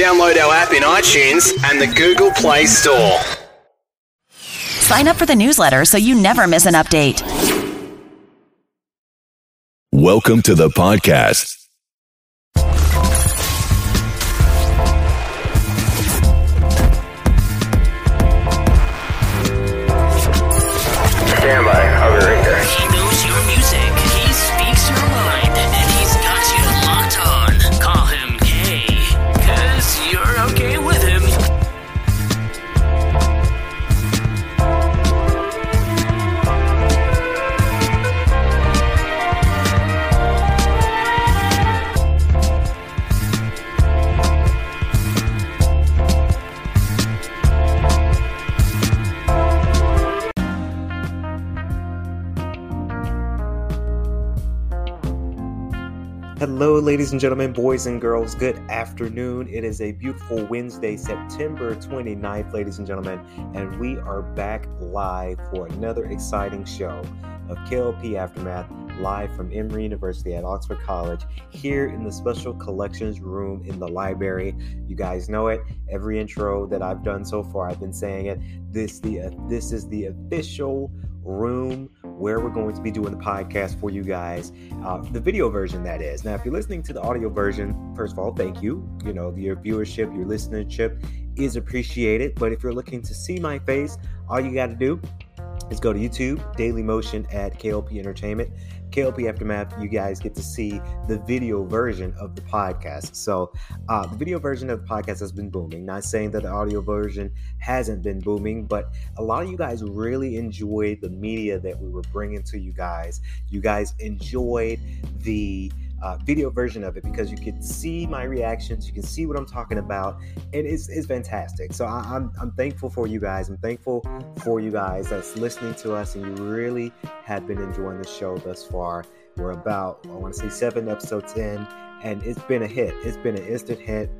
Download our app in iTunes and the Google Play Store. Sign up for the newsletter so you never miss an update. Welcome to the podcast. Ladies and gentlemen, boys and girls. Good afternoon. It is a beautiful Wednesday, September 29th, ladies and gentlemen, and we are back live for another exciting show of KLP Aftermath live from Emory University at Oxford College here in the special collections room in the library. You guys know it. Every intro that I've done so far, I've been saying it. This the uh, this is the official room where we're going to be doing the podcast for you guys. Uh, the video version, that is. Now, if you're listening to the audio version, first of all, thank you. You know, your viewership, your listenership is appreciated. But if you're looking to see my face, all you got to do is go to YouTube, Daily Motion at KLP Entertainment. KLP Aftermath, you guys get to see the video version of the podcast. So, uh, the video version of the podcast has been booming. Not saying that the audio version hasn't been booming, but a lot of you guys really enjoyed the media that we were bringing to you guys. You guys enjoyed the uh, video version of it because you can see my reactions, you can see what I'm talking about, and it's, it's fantastic. So I, I'm, I'm thankful for you guys. I'm thankful for you guys that's listening to us, and you really have been enjoying the show thus far. We're about, I want to say, seven episodes in, and it's been a hit. It's been an instant hit.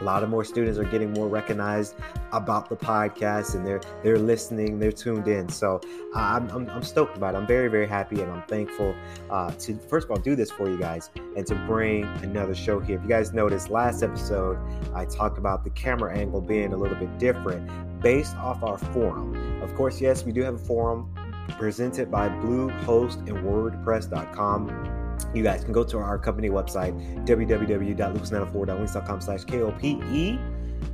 A lot of more students are getting more recognized about the podcast, and they're they're listening, they're tuned in. So uh, I'm, I'm, I'm stoked about it. I'm very very happy, and I'm thankful uh, to first of all do this for you guys, and to bring another show here. If you guys noticed last episode, I talked about the camera angle being a little bit different based off our forum. Of course, yes, we do have a forum presented by Bluehost and WordPress.com. You guys can go to our company website, www.lucas904.wings.com slash KLPE.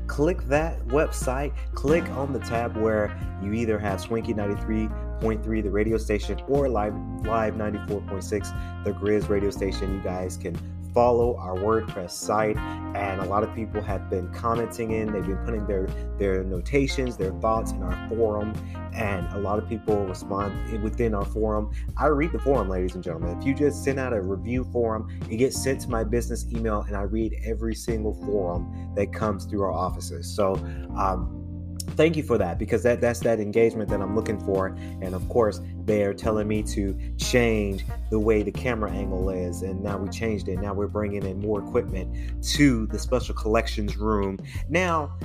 Click that website, click on the tab where you either have Swanky 93.3, the radio station, or Live Live 94.6, the Grizz radio station. You guys can follow our WordPress site, and a lot of people have been commenting in. They've been putting their their notations, their thoughts in our forum, and a lot of people respond within our forum. I read the forum, ladies and gentlemen. If you just send out a review forum, it gets sent to my business email, and I read every single forum that comes through our offices. So. Um, thank you for that because that that's that engagement that I'm looking for. And of course, they are telling me to change the way the camera angle is, and now we changed it. Now we're bringing in more equipment to the special collections room. Now,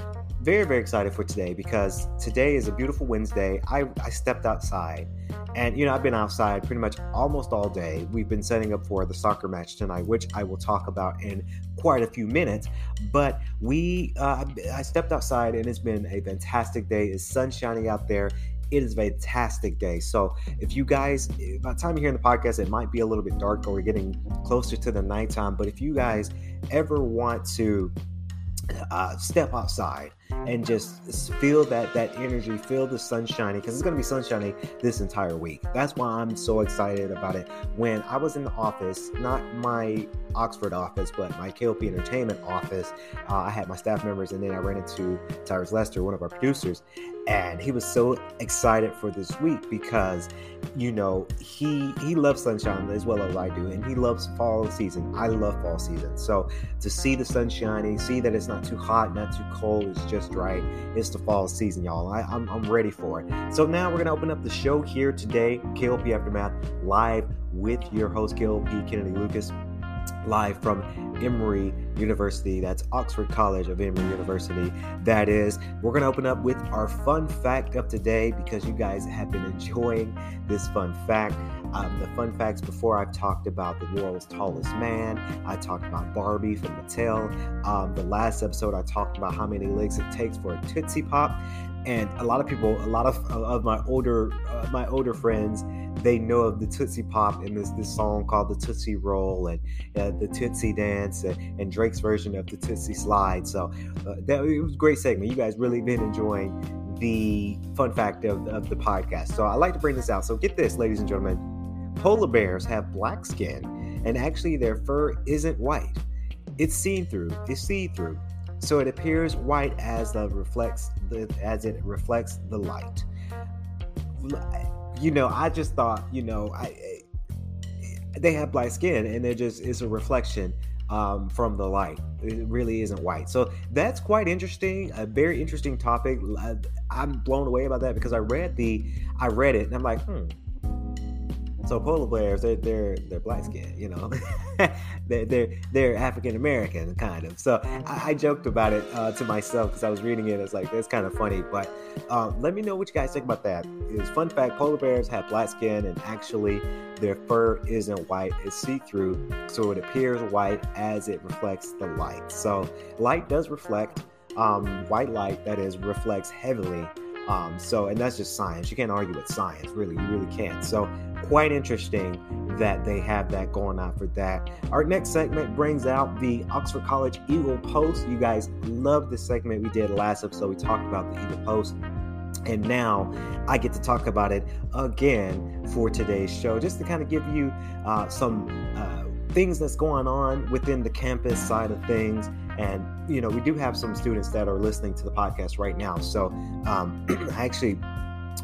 very very excited for today because today is a beautiful Wednesday. I I stepped outside. And you know, I've been outside pretty much almost all day. We've been setting up for the soccer match tonight, which I will talk about in quite a few minutes. But we, uh, I stepped outside, and it's been a fantastic day. It's sunshiny out there. It is a fantastic day. So if you guys, by the time you're hearing the podcast, it might be a little bit dark, or we're getting closer to the nighttime. But if you guys ever want to uh, step outside and just feel that that energy, feel the sun shining because it's going to be sunshiny this entire week. That's why I'm so excited about it. When I was in the office, not my Oxford office, but my KLP Entertainment office, uh, I had my staff members, and then I ran into Tyrus Lester, one of our producers, and he was so excited for this week because you know he he loves sunshine as well as I do, and he loves fall season. I love fall season, so to see the sun shining, see that it's not too hot, not too cold, it's just right. It's the fall season, y'all. I, I'm I'm ready for it. So now we're gonna open up the show here today, KLP Aftermath, live with your host KLP Kennedy Lucas live from Emory University. That's Oxford College of Emory University. That is, we're going to open up with our fun fact of today because you guys have been enjoying this fun fact. Um, the fun facts before I've talked about the world's tallest man. I talked about Barbie from Mattel. Um, the last episode, I talked about how many legs it takes for a Tootsie Pop and a lot of people, a lot of of my older uh, my older friends, they know of the Tootsie Pop and this this song called the Tootsie Roll and uh, the Tootsie Dance and, and, Drake's version of the Tootsie Slide. So uh, that it was a great segment. You guys really been enjoying the fun fact of, of the podcast. So I like to bring this out. So get this, ladies and gentlemen, polar bears have black skin, and actually their fur isn't white. It's seen through. It's see through so it appears white as the reflects the as it reflects the light. You know, I just thought, you know, I they have black skin and they're just it's a reflection um, from the light. It really isn't white. So that's quite interesting. A very interesting topic. I'm blown away about that because I read the I read it and I'm like, hmm, so polar bears, they're they're they're black skin, you know, they're they're, they're African American kind of. So I, I, joked about it uh, to myself because I was reading it. It's like that's kind of funny. But um, let me know what you guys think about that. Is fun fact: polar bears have black skin, and actually their fur isn't white; it's see-through, so it appears white as it reflects the light. So light does reflect. Um, white light that is reflects heavily um, so, and that's just science. You can't argue with science, really. You really can't. So, quite interesting that they have that going on for that. Our next segment brings out the Oxford College Eagle Post. You guys love the segment we did last episode. We talked about the Eagle Post. And now I get to talk about it again for today's show, just to kind of give you uh, some uh, things that's going on within the campus side of things and, you know, we do have some students that are listening to the podcast right now. So, um, actually,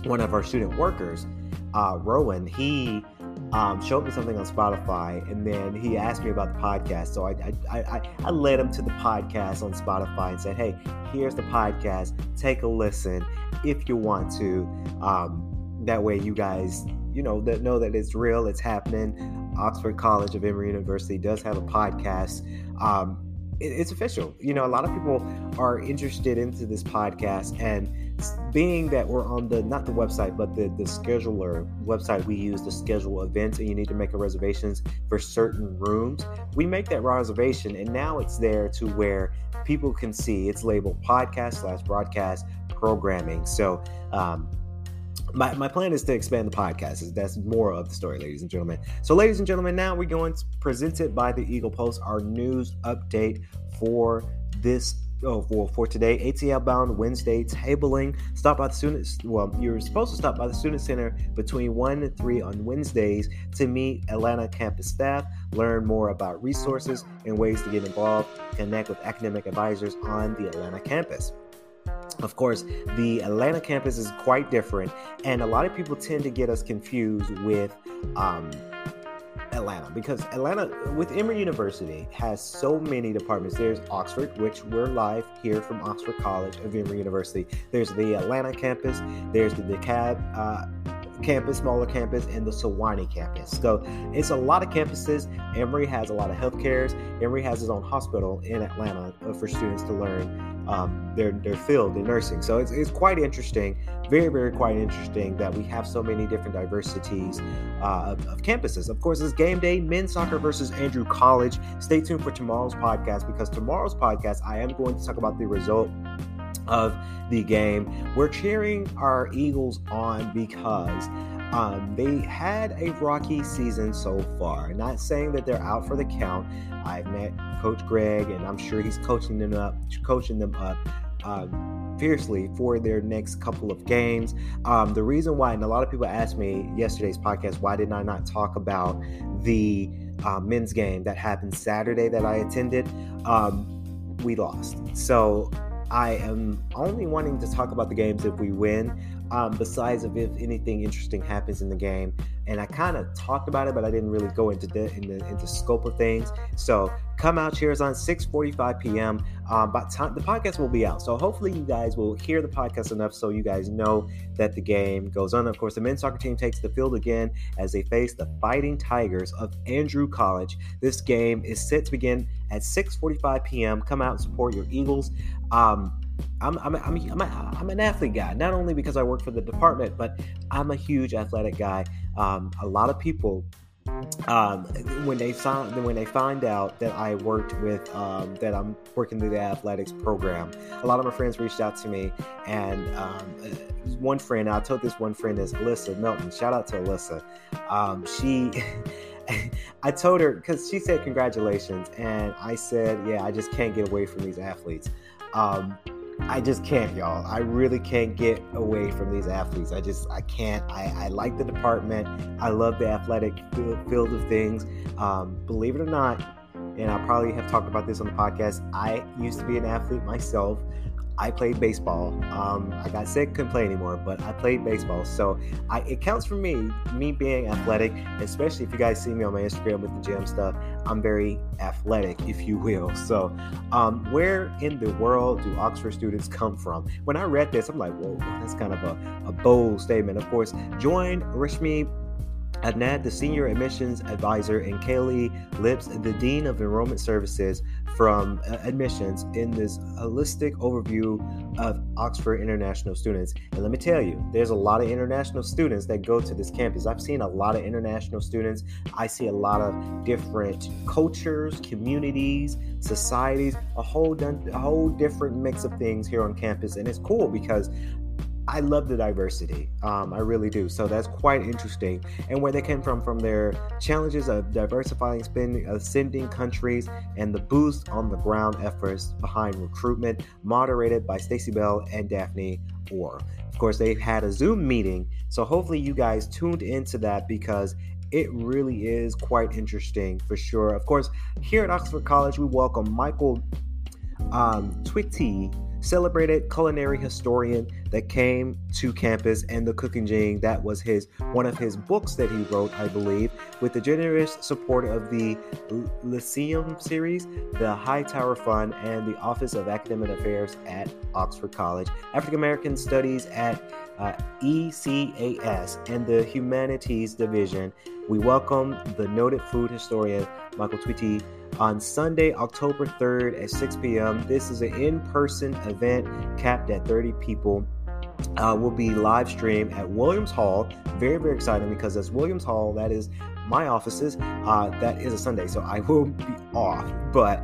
one of our student workers, uh, Rowan, he um, showed me something on Spotify, and then he asked me about the podcast. So I, I, I, I led him to the podcast on Spotify and said, "Hey, here's the podcast. Take a listen if you want to. Um, that way, you guys, you know, that know that it's real, it's happening. Oxford College of Emory University does have a podcast. Um, it's official. You know, a lot of people are interested into this podcast, and being that we're on the not the website, but the the scheduler website we use to schedule events, and you need to make a reservations for certain rooms. We make that reservation, and now it's there to where people can see. It's labeled podcast slash broadcast programming. So um, my, my plan is to expand the podcast. That's more of the story, ladies and gentlemen. So, ladies and gentlemen, now we're going to present it by the Eagle Post, our news update for this oh, for, for today, ATL bound Wednesday tabling. Stop by the students. Well, you're supposed to stop by the Student Center between 1 and 3 on Wednesdays to meet Atlanta campus staff, learn more about resources and ways to get involved, connect with academic advisors on the Atlanta campus. Of course, the Atlanta campus is quite different, and a lot of people tend to get us confused with um, Atlanta because Atlanta, with Emory University, has so many departments. There's Oxford, which we're live here from Oxford College of Emory University. There's the Atlanta campus. There's the DeKalb uh, campus, smaller campus, and the Sewanee campus. So it's a lot of campuses. Emory has a lot of health cares. Emory has his own hospital in Atlanta uh, for students to learn um, their their field in nursing. So it's, it's quite interesting, very very quite interesting that we have so many different diversities uh, of, of, campuses. Of course, it's game day, men's soccer versus Andrew College. Stay tuned for tomorrow's podcast because tomorrow's podcast I am going to talk about the result of the game. We're cheering our Eagles on because um, they had a rocky season so far. Not saying that they're out for the count. I've met Coach Greg, and I'm sure he's coaching them up, coaching them up. Uh, fiercely for their next couple of games. Um, the reason why, and a lot of people asked me yesterday's podcast, why did I not talk about the uh, men's game that happened Saturday that I attended? Um, we lost. So I am only wanting to talk about the games if we win. um, besides if, if anything interesting happens in the game. And I kind of talked about it, but I didn't really go into the, into, into scope of things. So come out cheers on 6:45 p.m. Um, by time the podcast will be out, so hopefully you guys will hear the podcast enough so you guys know that the game goes on. Of course, the men's soccer team takes the field again as they face the Fighting Tigers of Andrew College. This game is set to begin at 6:45 p.m. Come out and support your Eagles. Um, I'm, I'm, I'm, I'm, a, I'm an athlete guy, not only because I work for the department, but I'm a huge athletic guy. Um, a lot of people um, when they find when they find out that I worked with um, that I'm working through the athletics program, a lot of my friends reached out to me, and um, one friend I told this one friend is Alyssa Melton. Shout out to Alyssa. Um, she. I told her because she said congratulations, and I said, yeah, I just can't get away from these athletes. I just can't, y'all. I really can't get away from these athletes. I just, I can't. I, I like the department. I love the athletic field of things. Um, believe it or not, and I probably have talked about this on the podcast. I used to be an athlete myself. I played baseball. Um, I got sick, couldn't play anymore, but I played baseball. So I, it counts for me, me being athletic, especially if you guys see me on my Instagram with the gym stuff. I'm very athletic, if you will. So, um, where in the world do Oxford students come from? When I read this, I'm like, whoa, that's kind of a, a bold statement. Of course, join Rishmi Adnad, the Senior Admissions Advisor, and Kaylee Lips, the Dean of Enrollment Services from uh, Admissions, in this holistic overview of Oxford international students. And let me tell you, there's a lot of international students that go to this campus. I've seen a lot of international students. I see a lot of different cultures, communities, societies, a whole, a whole different mix of things here on campus. And it's cool because I love the diversity. Um, I really do. So that's quite interesting. And where they came from, from their challenges of diversifying, spending, ascending countries, and the boost on the ground efforts behind recruitment, moderated by Stacey Bell and Daphne Orr. Of course, they've had a Zoom meeting. So hopefully you guys tuned into that because it really is quite interesting for sure. Of course, here at Oxford College, we welcome Michael um, Twitty celebrated culinary historian that came to campus and the cooking gene that was his one of his books that he wrote i believe with the generous support of the lyceum series the hightower fund and the office of academic affairs at oxford college african american studies at uh, ECAS and the Humanities Division. We welcome the noted food historian Michael Twitty on Sunday, October 3rd at 6 p.m. This is an in person event capped at 30 people. Uh, will be live stream at Williams Hall. Very, very exciting because that's Williams Hall. That is my offices. Uh, that is a Sunday, so I will be off. But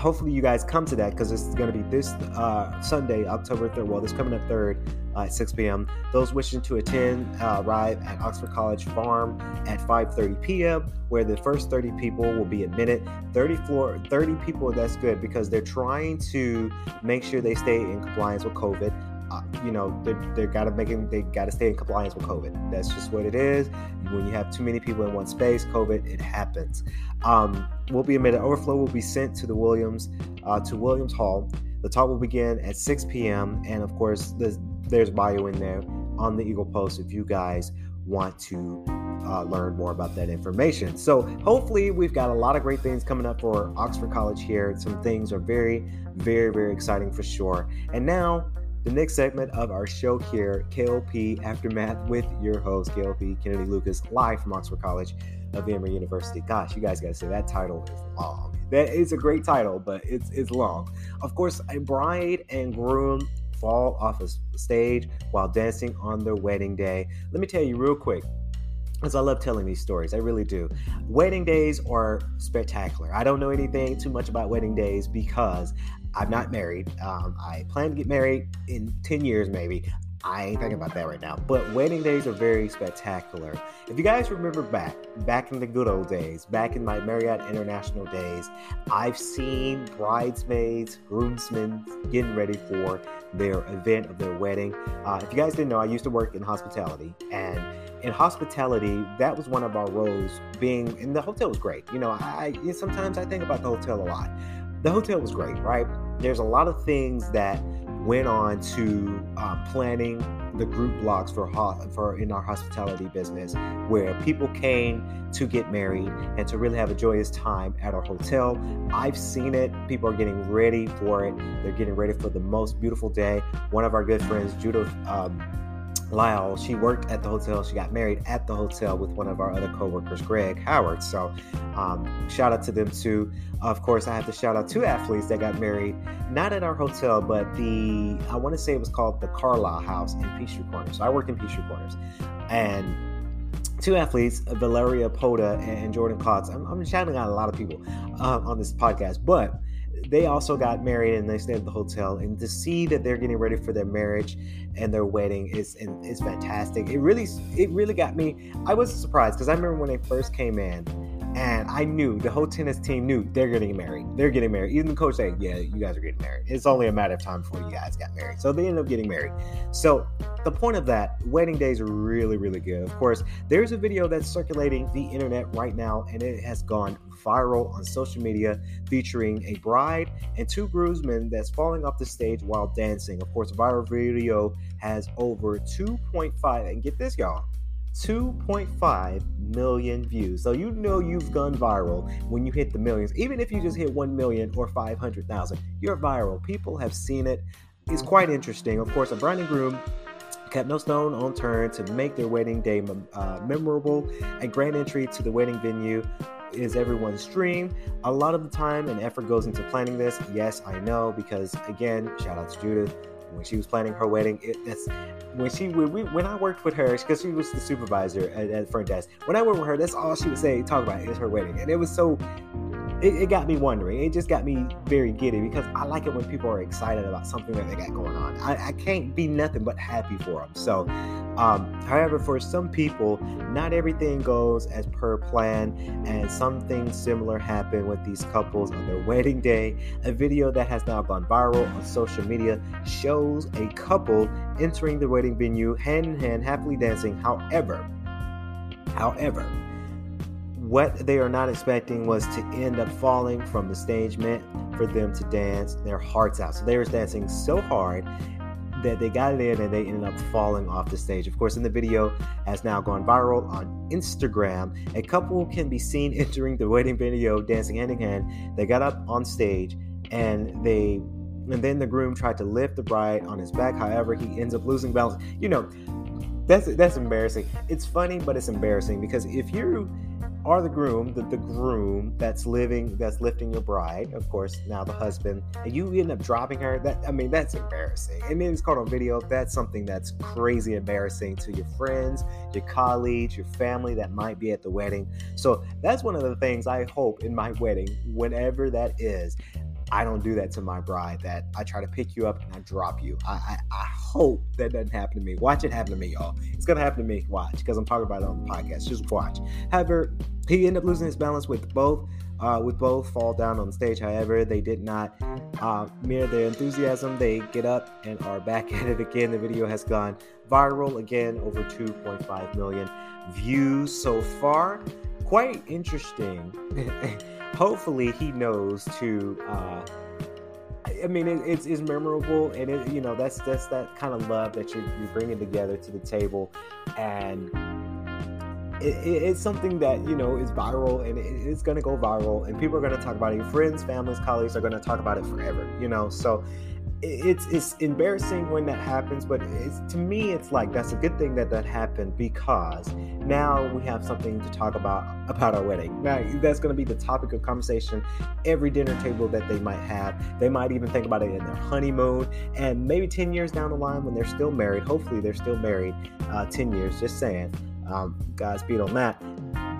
hopefully you guys come to that because it's going to be this uh, Sunday, October 3rd. Well, this coming up 3rd uh, at 6 p.m. Those wishing to attend uh, arrive at Oxford College Farm at 5:30 p.m., where the first 30 people will be admitted. 30 floor, 30 people. That's good because they're trying to make sure they stay in compliance with COVID. Uh, you know, they they gotta make it, they gotta stay in compliance with COVID. That's just what it is. When you have too many people in one space, COVID, it happens. Um, will be admitted. Overflow will be sent to the Williams, uh, to Williams Hall. The talk will begin at 6 p.m. And of course, there's, there's bio in there on the Eagle Post if you guys want to uh, learn more about that information. So hopefully we've got a lot of great things coming up for Oxford College here. Some things are very, very, very exciting for sure. And now the next segment of our show here, KLP Aftermath, with your host, KLP Kennedy Lucas, live from Oxford College of Emory University. Gosh, you guys got to say that title is long. That is a great title, but it's it's long. Of course, a bride and groom fall off a stage while dancing on their wedding day. Let me tell you real quick because I love telling these stories. I really do. Wedding days are spectacular. I don't know anything too much about wedding days because I'm not married. Um, I plan to get married in 10 years, maybe. I ain't thinking about that right now. But wedding days are very spectacular. If you guys remember back, back in the good old days, back in my Marriott International days, I've seen bridesmaids, groomsmen getting ready for their event of their wedding. Uh, if you guys didn't know, I used to work in hospitality, and in hospitality, that was one of our roles. Being and the hotel was great. You know, I sometimes I think about the hotel a lot the hotel was great, right? There's a lot of things that went on to uh, planning the group blocks for for in our hospitality business, where people came to get married and to really have a joyous time at our hotel. I've seen it. People are getting ready for it. They're getting ready for the most beautiful day. One of our good friends, Judith. Um, Lyle, she worked at the hotel. She got married at the hotel with one of our other coworkers, Greg Howard. So, um, shout out to them too. Of course, I have to shout out two athletes that got married, not at our hotel, but the I want to say it was called the Carlisle House in Peachtree Corners. So I worked in Peachtree Corners, and two athletes, Valeria Poda and Jordan Cox. I'm, I'm shouting out a lot of people uh, on this podcast, but they also got married and they stayed at the hotel and to see that they're getting ready for their marriage and their wedding is is fantastic it really it really got me i was surprised because i remember when they first came in and I knew the whole tennis team knew they're getting married. They're getting married. Even the coach said, "Yeah, you guys are getting married." It's only a matter of time before you guys got married. So they ended up getting married. So the point of that, wedding days are really, really good. Of course, there's a video that's circulating the internet right now, and it has gone viral on social media, featuring a bride and two groomsmen that's falling off the stage while dancing. Of course, viral video has over 2.5, and get this, y'all. 2.5 million views. So you know you've gone viral when you hit the millions. Even if you just hit 1 million or 500,000, you're viral. People have seen it. It's quite interesting. Of course, a bride and groom kept no stone unturned to make their wedding day uh, memorable. A grand entry to the wedding venue is everyone's dream. A lot of the time and effort goes into planning this. Yes, I know because again, shout out to Judith when she was planning her wedding. It, that's when she when, we, when I worked with her because she was the supervisor at, at front desk. When I worked with her, that's all she would say talk about is her wedding, and it was so. It, it, got me wondering. It just got me very giddy because I like it when people are excited about something that they got going on. I, I can't be nothing but happy for them. So, um, however, for some people, not everything goes as per plan, and something similar happened with these couples on their wedding day. A video that has now gone viral on social media shows a couple entering the wedding venue hand in hand, happily dancing. However, however, what they are not expecting was to end up falling from the stage meant for them to dance their hearts out. So they were dancing so hard that they got it in and they ended up falling off the stage. Of course, in the video has now gone viral on Instagram. A couple can be seen entering the wedding video dancing hand in hand. They got up on stage and they and then the groom tried to lift the bride on his back. However, he ends up losing balance. You know, that's that's embarrassing. It's funny, but it's embarrassing because if you are the groom, the, the groom that's living, that's lifting your bride, of course, now the husband, and you end up dropping her, that I mean, that's embarrassing. I mean, it's caught on video. That's something that's crazy embarrassing to your friends, your colleagues, your family that might be at the wedding. So that's one of the things I hope in my wedding, whenever that is, I don't do that to my bride. That I try to pick you up and I drop you. I, I, I hope that doesn't happen to me. Watch it happen to me, y'all. It's gonna happen to me. Watch, because I'm talking about it on the podcast. Just watch. However, he ended up losing his balance with both. Uh, with both fall down on the stage. However, they did not uh, mirror their enthusiasm. They get up and are back at it again. The video has gone viral again, over 2.5 million views so far. Quite interesting. hopefully he knows to uh, I mean, it, it's, it's memorable, and it, you know that's that's that kind of love that you're, you're bringing together to the table, and it, it's something that you know is viral, and it's going to go viral, and people are going to talk about it. Your friends, families, colleagues are going to talk about it forever. You know, so it's it's embarrassing when that happens, but to me it's like that's a good thing that that happened because now we have something to talk about about our wedding. Now that's going to be the topic of conversation every dinner table that they might have. They might even think about it in their honeymoon, and maybe ten years down the line when they're still married. Hopefully they're still married. Uh, ten years, just saying. Um, Godspeed on that.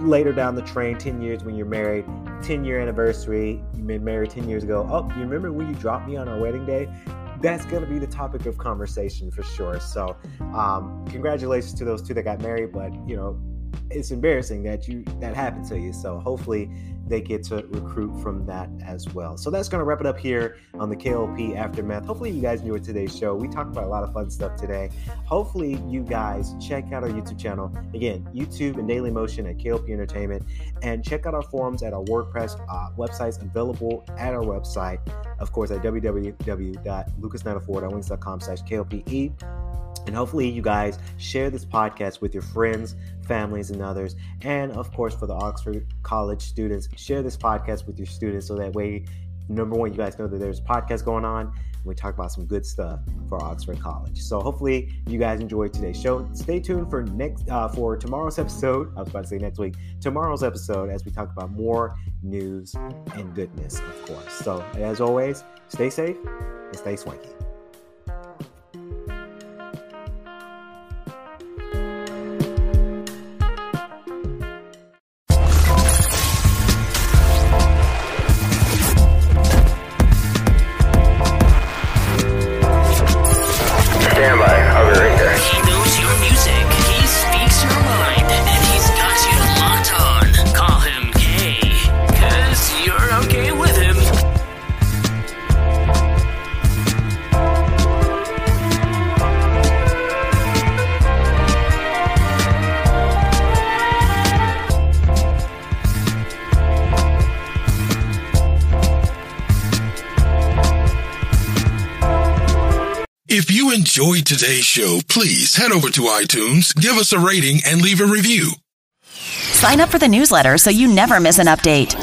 Later down the train, ten years when you're married, 10 year anniversary. You've been married 10 years ago. Oh, you remember when you dropped me on our wedding day? That's going to be the topic of conversation for sure. So, um, congratulations to those two that got married. But, you know, it's embarrassing that you that happened to you. So hopefully they get to recruit from that as well. So that's going to wrap it up here on the KLP Aftermath. Hopefully you guys enjoyed today's show. We talked about a lot of fun stuff today. Hopefully you guys check out our YouTube channel. Again, YouTube and Daily Motion at KLP Entertainment. And check out our forums at our WordPress uh, websites available at our website. Of course, at www.lucas94.wings.com slash KLPE. And hopefully, you guys share this podcast with your friends, families, and others. And of course, for the Oxford College students, share this podcast with your students so that way, number one, you guys know that there's a podcast going on. We talk about some good stuff for Oxford College. So hopefully, you guys enjoyed today's show. Stay tuned for next uh, for tomorrow's episode. I was about to say next week. Tomorrow's episode as we talk about more news and goodness, of course. So as always, stay safe and stay swanky. If you enjoyed today's show, please head over to iTunes, give us a rating, and leave a review. Sign up for the newsletter so you never miss an update.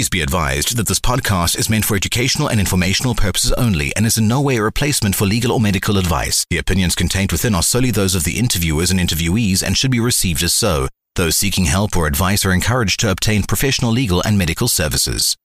Please be advised that this podcast is meant for educational and informational purposes only and is in no way a replacement for legal or medical advice. The opinions contained within are solely those of the interviewers and interviewees and should be received as so. Those seeking help or advice are encouraged to obtain professional legal and medical services.